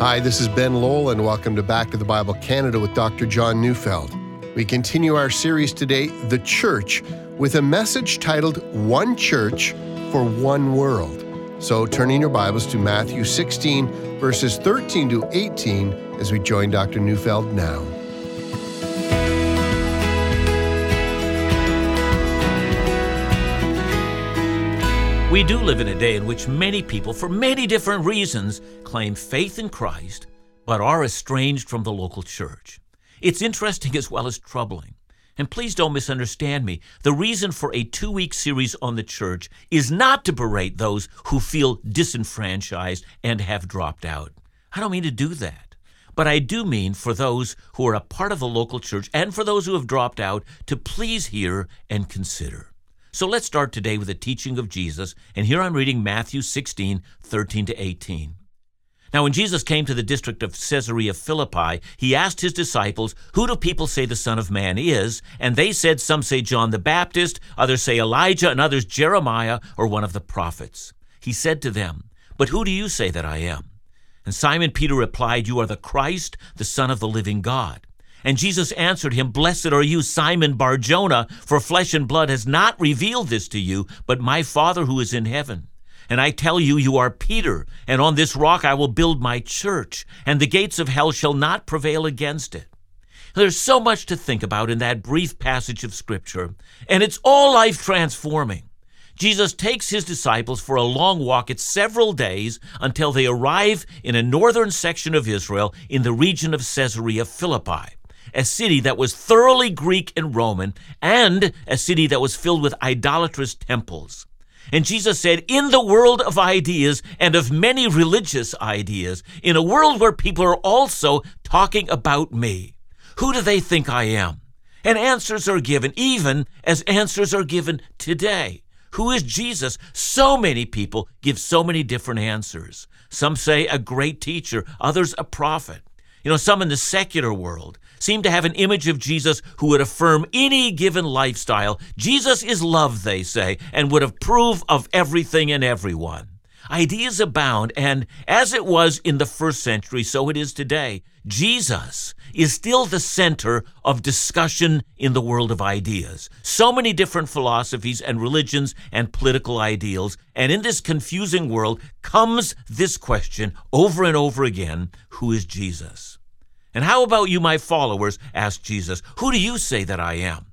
Hi, this is Ben Lowell, and welcome to Back to the Bible Canada with Dr. John Neufeld. We continue our series today, The Church, with a message titled One Church for One World. So turn in your Bibles to Matthew 16, verses 13 to 18, as we join Dr. Neufeld now. We do live in a day in which many people, for many different reasons, claim faith in Christ, but are estranged from the local church. It's interesting as well as troubling. And please don't misunderstand me. The reason for a two week series on the church is not to berate those who feel disenfranchised and have dropped out. I don't mean to do that. But I do mean for those who are a part of the local church and for those who have dropped out to please hear and consider. So let's start today with the teaching of Jesus, and here I'm reading Matthew 16, 13 to 18. Now, when Jesus came to the district of Caesarea Philippi, he asked his disciples, Who do people say the Son of Man is? And they said, Some say John the Baptist, others say Elijah, and others Jeremiah or one of the prophets. He said to them, But who do you say that I am? And Simon Peter replied, You are the Christ, the Son of the living God. And Jesus answered him, Blessed are you, Simon Barjona, for flesh and blood has not revealed this to you, but my Father who is in heaven. And I tell you, you are Peter, and on this rock I will build my church, and the gates of hell shall not prevail against it. There's so much to think about in that brief passage of Scripture, and it's all life transforming. Jesus takes his disciples for a long walk. It's several days until they arrive in a northern section of Israel in the region of Caesarea Philippi a city that was thoroughly Greek and Roman, and a city that was filled with idolatrous temples. And Jesus said, In the world of ideas and of many religious ideas, in a world where people are also talking about me, who do they think I am? And answers are given, even as answers are given today. Who is Jesus? So many people give so many different answers. Some say a great teacher, others a prophet. You know, some in the secular world seem to have an image of Jesus who would affirm any given lifestyle. Jesus is love, they say, and would approve of everything and everyone. Ideas abound, and as it was in the first century, so it is today. Jesus is still the center of discussion in the world of ideas. So many different philosophies and religions and political ideals, and in this confusing world comes this question over and over again who is Jesus? And how about you, my followers? asked Jesus. Who do you say that I am?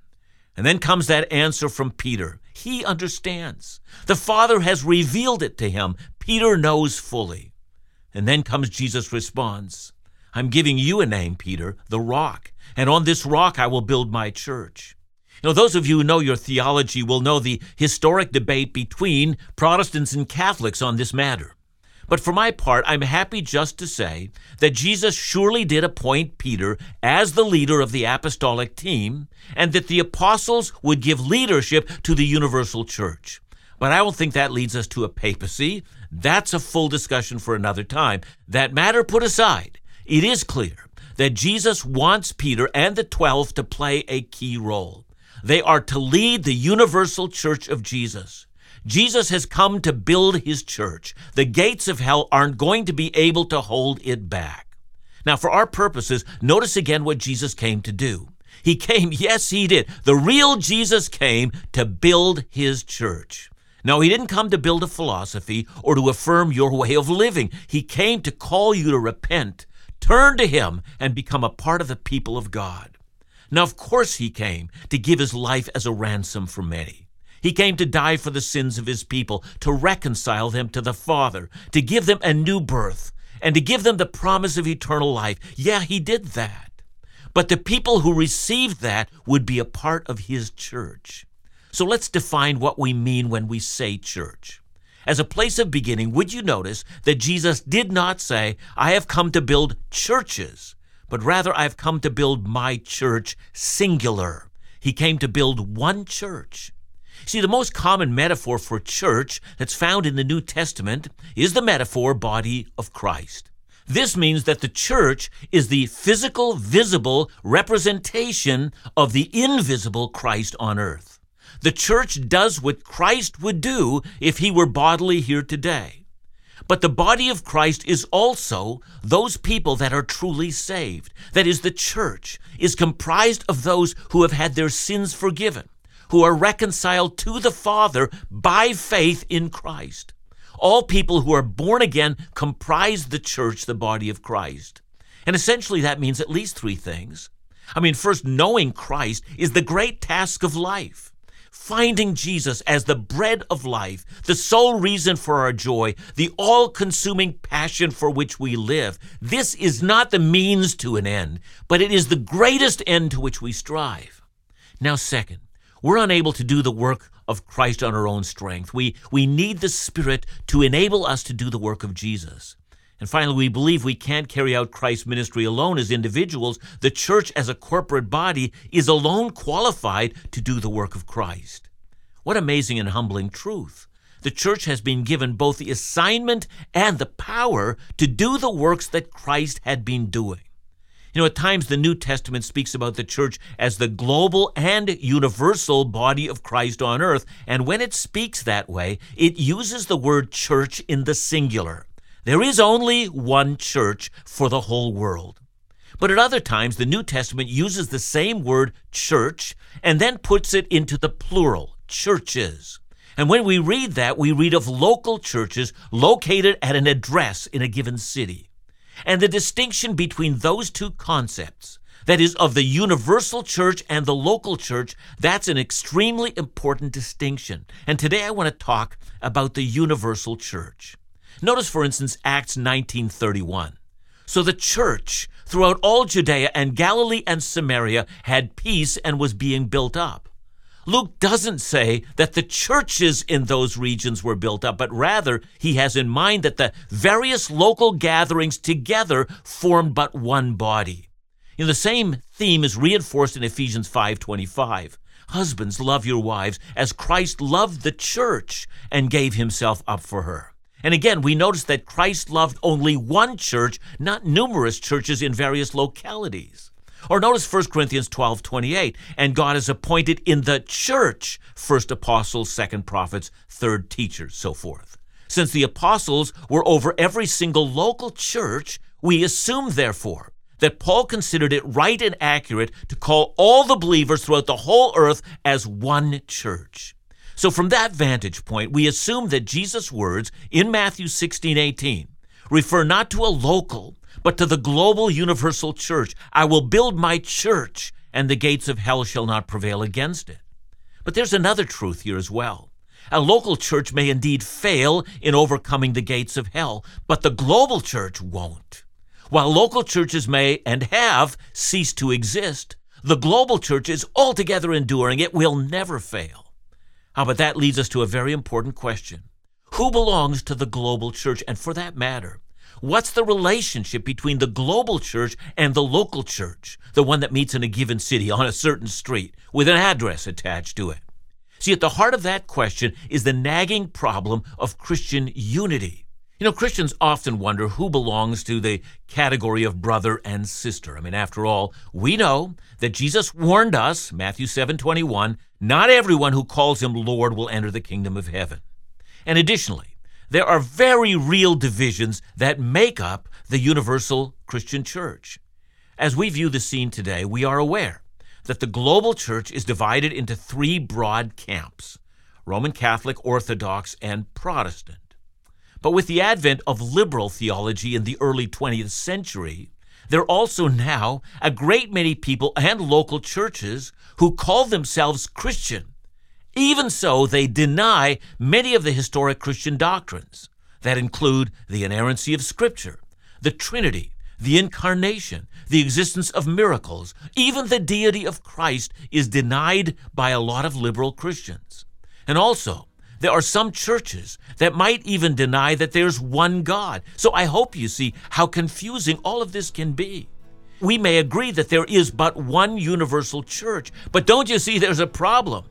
And then comes that answer from Peter. He understands. The Father has revealed it to him. Peter knows fully. And then comes Jesus' response I'm giving you a name, Peter, the rock, and on this rock I will build my church. You know, those of you who know your theology will know the historic debate between Protestants and Catholics on this matter. But for my part, I'm happy just to say that Jesus surely did appoint Peter as the leader of the apostolic team and that the apostles would give leadership to the universal church. But I don't think that leads us to a papacy. That's a full discussion for another time. That matter put aside, it is clear that Jesus wants Peter and the twelve to play a key role. They are to lead the universal church of Jesus. Jesus has come to build his church. The gates of hell aren't going to be able to hold it back. Now, for our purposes, notice again what Jesus came to do. He came, yes, he did. The real Jesus came to build his church. No, he didn't come to build a philosophy or to affirm your way of living. He came to call you to repent, turn to him, and become a part of the people of God. Now, of course, he came to give his life as a ransom for many. He came to die for the sins of his people, to reconcile them to the Father, to give them a new birth, and to give them the promise of eternal life. Yeah, he did that. But the people who received that would be a part of his church. So let's define what we mean when we say church. As a place of beginning, would you notice that Jesus did not say, I have come to build churches, but rather I have come to build my church singular. He came to build one church. See, the most common metaphor for church that's found in the New Testament is the metaphor body of Christ. This means that the church is the physical, visible representation of the invisible Christ on earth. The church does what Christ would do if he were bodily here today. But the body of Christ is also those people that are truly saved. That is, the church is comprised of those who have had their sins forgiven, who are reconciled to the Father by faith in Christ. All people who are born again comprise the church, the body of Christ. And essentially, that means at least three things. I mean, first, knowing Christ is the great task of life. Finding Jesus as the bread of life, the sole reason for our joy, the all consuming passion for which we live. This is not the means to an end, but it is the greatest end to which we strive. Now, second, we're unable to do the work of Christ on our own strength. We, we need the Spirit to enable us to do the work of Jesus. And finally, we believe we can't carry out Christ's ministry alone as individuals. The church as a corporate body is alone qualified to do the work of Christ. What amazing and humbling truth. The church has been given both the assignment and the power to do the works that Christ had been doing. You know, at times the New Testament speaks about the church as the global and universal body of Christ on earth, and when it speaks that way, it uses the word church in the singular. There is only one church for the whole world. But at other times, the New Testament uses the same word church and then puts it into the plural, churches. And when we read that, we read of local churches located at an address in a given city. And the distinction between those two concepts, that is, of the universal church and the local church, that's an extremely important distinction. And today I want to talk about the universal church. Notice, for instance, Acts 19:31. So the church throughout all Judea and Galilee and Samaria had peace and was being built up. Luke doesn't say that the churches in those regions were built up, but rather he has in mind that the various local gatherings together formed but one body. Know, the same theme is reinforced in Ephesians 5:25. Husbands, love your wives as Christ loved the church and gave himself up for her. And again, we notice that Christ loved only one church, not numerous churches in various localities. Or notice 1 Corinthians 12 28, and God has appointed in the church first apostles, second prophets, third teachers, so forth. Since the apostles were over every single local church, we assume, therefore, that Paul considered it right and accurate to call all the believers throughout the whole earth as one church. So, from that vantage point, we assume that Jesus' words in Matthew 16 18 refer not to a local, but to the global universal church. I will build my church, and the gates of hell shall not prevail against it. But there's another truth here as well. A local church may indeed fail in overcoming the gates of hell, but the global church won't. While local churches may and have ceased to exist, the global church is altogether enduring. It will never fail. Ah, but that leads us to a very important question. Who belongs to the global church? And for that matter, what's the relationship between the global church and the local church, the one that meets in a given city on a certain street with an address attached to it? See, at the heart of that question is the nagging problem of Christian unity. You know, Christians often wonder who belongs to the category of brother and sister. I mean, after all, we know that Jesus warned us, Matthew 7:21, not everyone who calls him Lord will enter the kingdom of heaven. And additionally, there are very real divisions that make up the universal Christian church. As we view the scene today, we are aware that the global church is divided into three broad camps Roman Catholic, Orthodox, and Protestant. But with the advent of liberal theology in the early 20th century, there are also now a great many people and local churches who call themselves Christian. Even so, they deny many of the historic Christian doctrines that include the inerrancy of Scripture, the Trinity, the Incarnation, the existence of miracles, even the deity of Christ is denied by a lot of liberal Christians. And also, there are some churches that might even deny that there's one God. So I hope you see how confusing all of this can be. We may agree that there is but one universal church, but don't you see there's a problem?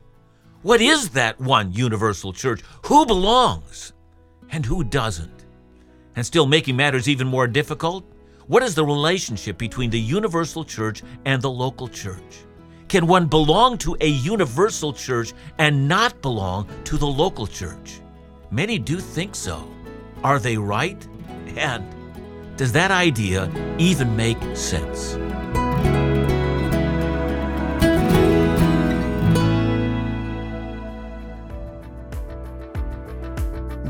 What is that one universal church? Who belongs and who doesn't? And still making matters even more difficult, what is the relationship between the universal church and the local church? Can one belong to a universal church and not belong to the local church? Many do think so. Are they right? And does that idea even make sense?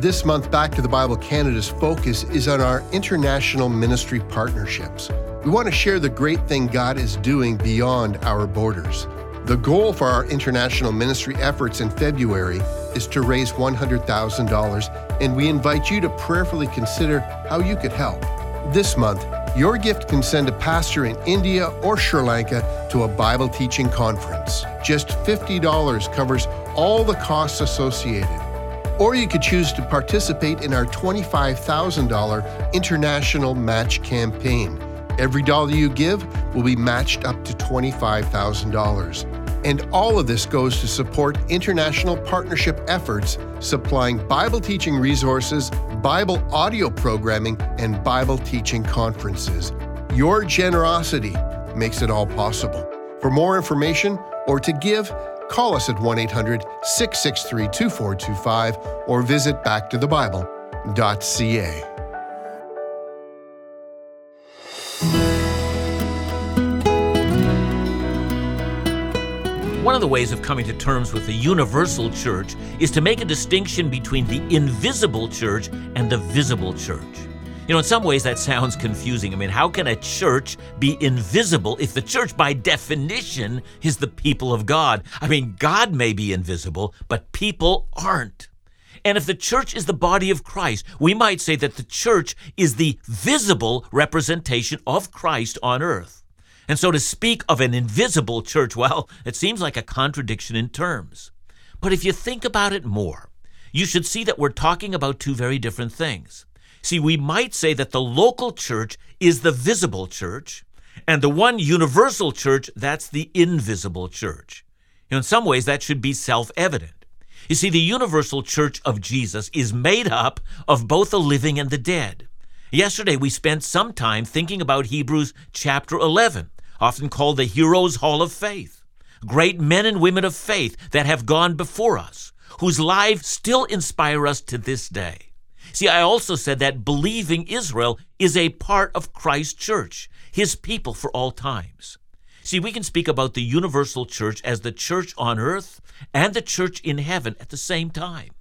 This month, Back to the Bible Canada's focus is on our international ministry partnerships. We want to share the great thing God is doing beyond our borders. The goal for our international ministry efforts in February is to raise $100,000, and we invite you to prayerfully consider how you could help. This month, your gift can send a pastor in India or Sri Lanka to a Bible teaching conference. Just $50 covers all the costs associated. Or you could choose to participate in our $25,000 international match campaign. Every dollar you give will be matched up to $25,000. And all of this goes to support international partnership efforts supplying Bible teaching resources, Bible audio programming, and Bible teaching conferences. Your generosity makes it all possible. For more information or to give, Call us at 1 800 663 2425 or visit backtothebible.ca. One of the ways of coming to terms with the universal church is to make a distinction between the invisible church and the visible church. You know, in some ways that sounds confusing. I mean, how can a church be invisible if the church, by definition, is the people of God? I mean, God may be invisible, but people aren't. And if the church is the body of Christ, we might say that the church is the visible representation of Christ on earth. And so to speak of an invisible church, well, it seems like a contradiction in terms. But if you think about it more, you should see that we're talking about two very different things. See, we might say that the local church is the visible church, and the one universal church, that's the invisible church. In some ways, that should be self evident. You see, the universal church of Jesus is made up of both the living and the dead. Yesterday, we spent some time thinking about Hebrews chapter 11, often called the Heroes' Hall of Faith. Great men and women of faith that have gone before us, whose lives still inspire us to this day. See, I also said that believing Israel is a part of Christ's church, his people for all times. See, we can speak about the universal church as the church on earth and the church in heaven at the same time.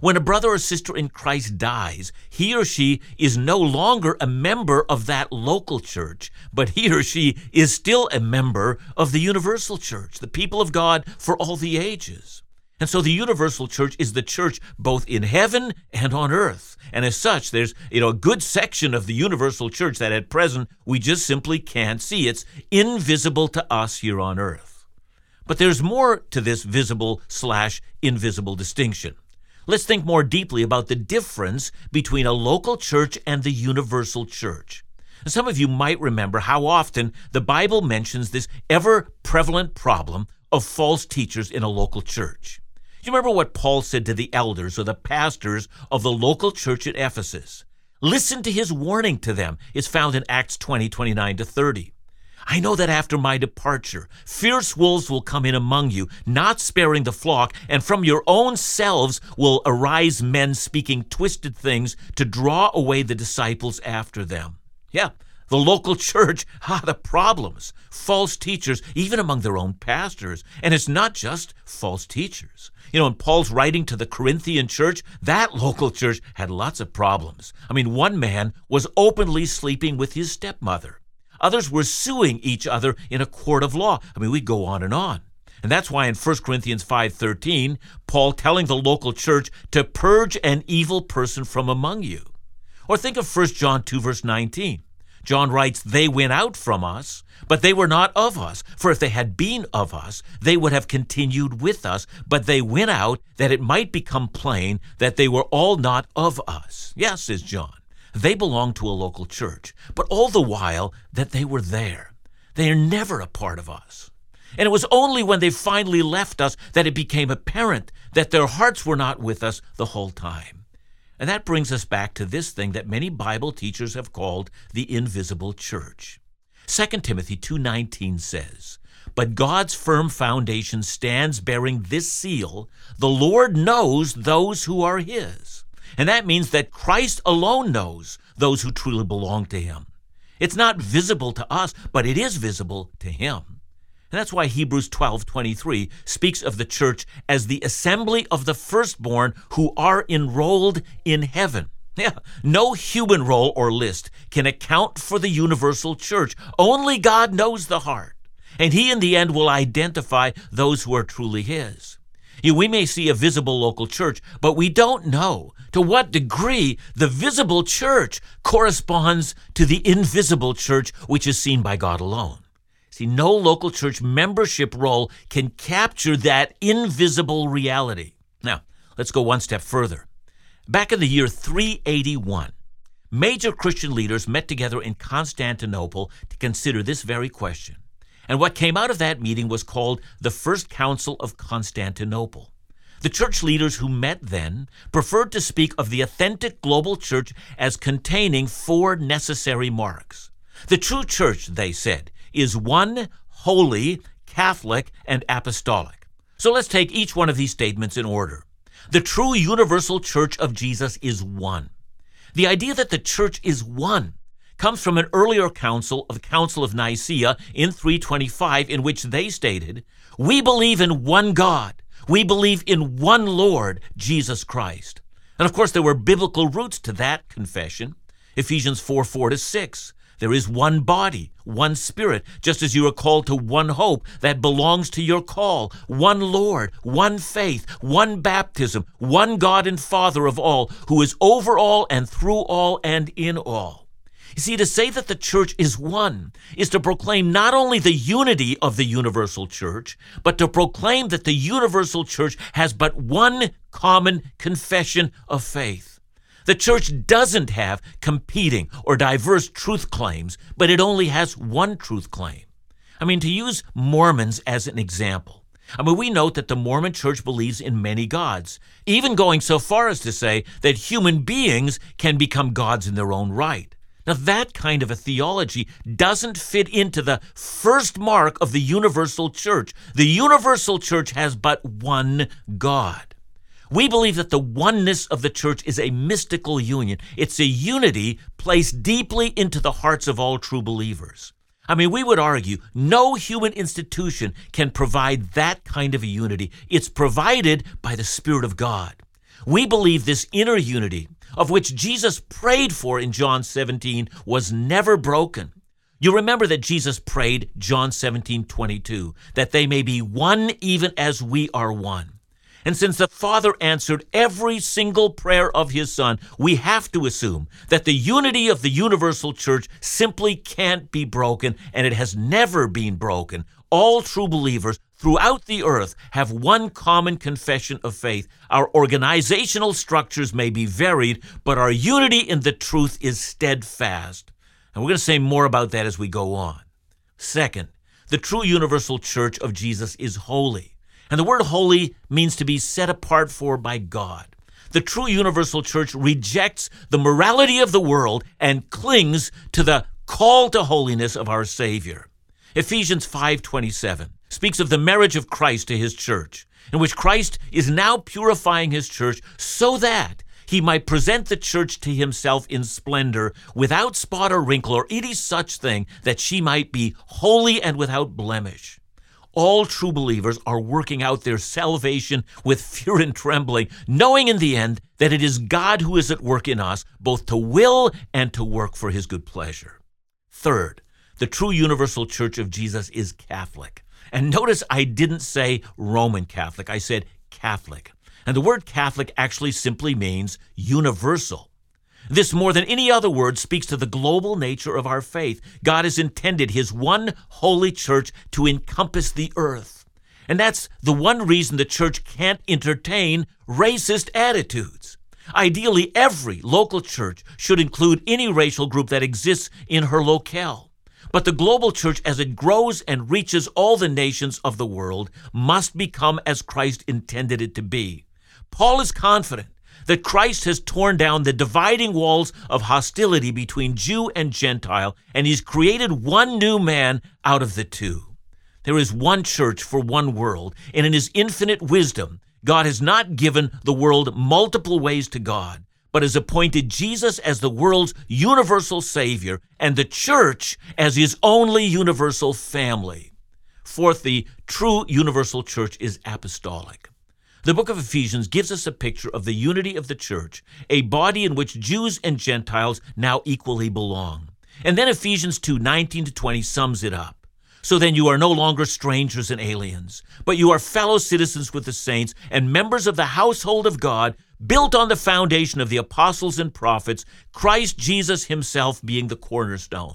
When a brother or sister in Christ dies, he or she is no longer a member of that local church, but he or she is still a member of the universal church, the people of God for all the ages. And so the universal church is the church both in heaven and on earth. And as such, there's you know a good section of the universal church that at present we just simply can't see. It's invisible to us here on earth. But there's more to this visible slash invisible distinction. Let's think more deeply about the difference between a local church and the universal church. Some of you might remember how often the Bible mentions this ever prevalent problem of false teachers in a local church. You remember what Paul said to the elders or the pastors of the local church at Ephesus? Listen to his warning to them. It's found in Acts 20, 29 to 30. I know that after my departure, fierce wolves will come in among you, not sparing the flock, and from your own selves will arise men speaking twisted things to draw away the disciples after them. Yeah, the local church, ah, the problems, false teachers, even among their own pastors. And it's not just false teachers. You know, in Paul's writing to the Corinthian church, that local church had lots of problems. I mean, one man was openly sleeping with his stepmother. Others were suing each other in a court of law. I mean, we go on and on. And that's why in 1 Corinthians 5:13, Paul telling the local church to purge an evil person from among you. Or think of 1 John 2 verse 19. John writes, They went out from us, but they were not of us. For if they had been of us, they would have continued with us. But they went out that it might become plain that they were all not of us. Yes, says John. They belonged to a local church, but all the while that they were there. They are never a part of us. And it was only when they finally left us that it became apparent that their hearts were not with us the whole time. And that brings us back to this thing that many Bible teachers have called the invisible church. 2 Timothy 2:19 says, "But God's firm foundation stands bearing this seal, the Lord knows those who are his." And that means that Christ alone knows those who truly belong to him. It's not visible to us, but it is visible to him. And that's why Hebrews 12:23 speaks of the church as the assembly of the firstborn who are enrolled in heaven. Yeah, no human roll or list can account for the universal church. Only God knows the heart, and he in the end will identify those who are truly his. We may see a visible local church, but we don't know to what degree the visible church corresponds to the invisible church which is seen by God alone. See, no local church membership roll can capture that invisible reality. Now, let's go one step further. Back in the year 381, major Christian leaders met together in Constantinople to consider this very question. And what came out of that meeting was called the First Council of Constantinople. The church leaders who met then preferred to speak of the authentic global church as containing four necessary marks. The true church, they said, is one, holy, Catholic, and apostolic. So let's take each one of these statements in order. The true universal church of Jesus is one. The idea that the church is one comes from an earlier council of the Council of Nicaea in 325 in which they stated, "We believe in one God. We believe in one Lord, Jesus Christ." And of course there were biblical roots to that confession. Ephesians 4 4 to 6. There is one body, one spirit, just as you are called to one hope that belongs to your call, one Lord, one faith, one baptism, one God and Father of all, who is over all and through all and in all. You see, to say that the church is one is to proclaim not only the unity of the universal church, but to proclaim that the universal church has but one common confession of faith. The church doesn't have competing or diverse truth claims, but it only has one truth claim. I mean, to use Mormons as an example, I mean, we note that the Mormon church believes in many gods, even going so far as to say that human beings can become gods in their own right. Now, that kind of a theology doesn't fit into the first mark of the universal church. The universal church has but one God. We believe that the oneness of the church is a mystical union. It's a unity placed deeply into the hearts of all true believers. I mean, we would argue no human institution can provide that kind of a unity. It's provided by the Spirit of God. We believe this inner unity, of which Jesus prayed for in John 17, was never broken. You remember that Jesus prayed, John 17, 22, that they may be one even as we are one. And since the Father answered every single prayer of his Son, we have to assume that the unity of the universal church simply can't be broken, and it has never been broken. All true believers throughout the earth have one common confession of faith. Our organizational structures may be varied, but our unity in the truth is steadfast. And we're going to say more about that as we go on. Second, the true universal church of Jesus is holy. And the word holy means to be set apart for by God. The true universal church rejects the morality of the world and clings to the call to holiness of our Savior. Ephesians 5:27 speaks of the marriage of Christ to his church, in which Christ is now purifying his church so that he might present the church to himself in splendor, without spot or wrinkle or any such thing, that she might be holy and without blemish all true believers are working out their salvation with fear and trembling, knowing in the end that it is God who is at work in us, both to will and to work for his good pleasure. Third, the true universal church of Jesus is Catholic. And notice I didn't say Roman Catholic, I said Catholic. And the word Catholic actually simply means universal. This, more than any other word, speaks to the global nature of our faith. God has intended His one holy church to encompass the earth. And that's the one reason the church can't entertain racist attitudes. Ideally, every local church should include any racial group that exists in her locale. But the global church, as it grows and reaches all the nations of the world, must become as Christ intended it to be. Paul is confident that Christ has torn down the dividing walls of hostility between Jew and Gentile, and he's created one new man out of the two. There is one church for one world, and in his infinite wisdom, God has not given the world multiple ways to God, but has appointed Jesus as the world's universal Savior and the church as his only universal family. Fourth, the true universal church is apostolic. The book of Ephesians gives us a picture of the unity of the church, a body in which Jews and Gentiles now equally belong. And then Ephesians 2 19 to 20 sums it up. So then you are no longer strangers and aliens, but you are fellow citizens with the saints and members of the household of God, built on the foundation of the apostles and prophets, Christ Jesus himself being the cornerstone.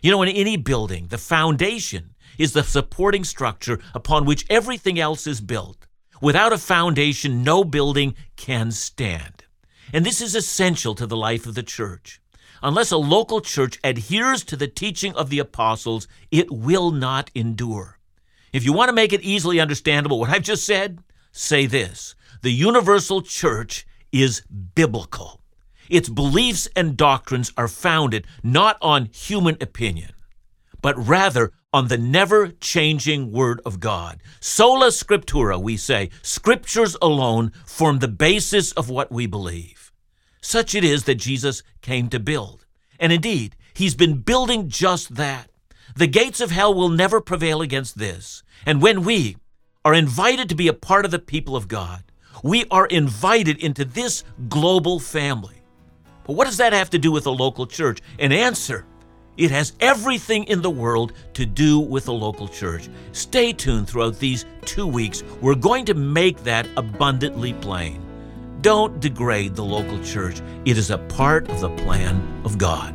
You know, in any building, the foundation is the supporting structure upon which everything else is built. Without a foundation, no building can stand. And this is essential to the life of the church. Unless a local church adheres to the teaching of the apostles, it will not endure. If you want to make it easily understandable what I've just said, say this the universal church is biblical. Its beliefs and doctrines are founded not on human opinion, but rather on the never changing Word of God. Sola Scriptura, we say, Scriptures alone form the basis of what we believe. Such it is that Jesus came to build. And indeed, He's been building just that. The gates of hell will never prevail against this. And when we are invited to be a part of the people of God, we are invited into this global family. But what does that have to do with a local church? An answer it has everything in the world to do with the local church. Stay tuned throughout these two weeks. We're going to make that abundantly plain. Don't degrade the local church, it is a part of the plan of God.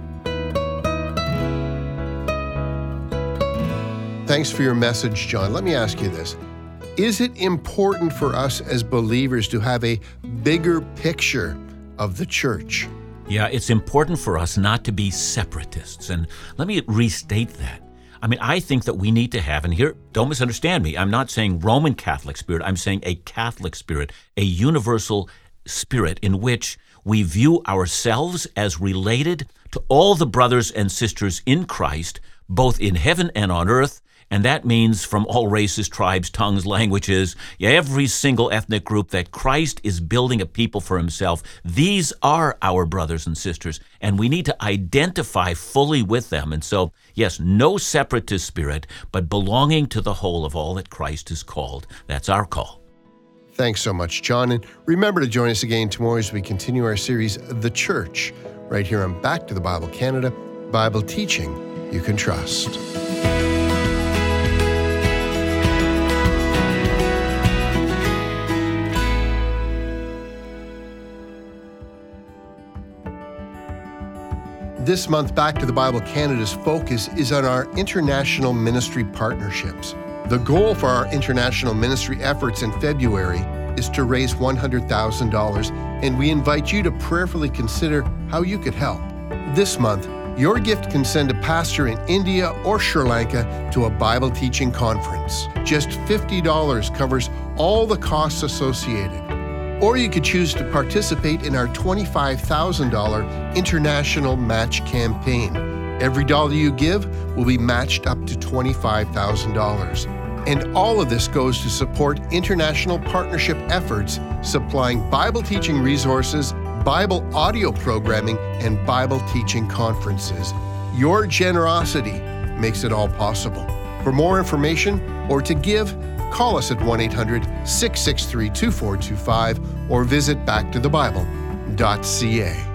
Thanks for your message, John. Let me ask you this. Is it important for us as believers to have a bigger picture of the church? Yeah, it's important for us not to be separatists. And let me restate that. I mean, I think that we need to have, and here, don't misunderstand me. I'm not saying Roman Catholic spirit. I'm saying a Catholic spirit, a universal spirit in which we view ourselves as related to all the brothers and sisters in Christ, both in heaven and on earth, and that means from all races, tribes, tongues, languages, every single ethnic group that Christ is building a people for himself. These are our brothers and sisters, and we need to identify fully with them. And so, yes, no separatist spirit, but belonging to the whole of all that Christ is called. That's our call. Thanks so much, John. And remember to join us again tomorrow as we continue our series, The Church, right here on Back to the Bible Canada, Bible teaching you can trust. This month, Back to the Bible Canada's focus is on our international ministry partnerships. The goal for our international ministry efforts in February is to raise $100,000, and we invite you to prayerfully consider how you could help. This month, your gift can send a pastor in India or Sri Lanka to a Bible teaching conference. Just $50 covers all the costs associated. Or you could choose to participate in our $25,000 international match campaign. Every dollar you give will be matched up to $25,000. And all of this goes to support international partnership efforts supplying Bible teaching resources, Bible audio programming, and Bible teaching conferences. Your generosity makes it all possible. For more information or to give, call us at 1 800 663 2425 or visit backtothebible.ca.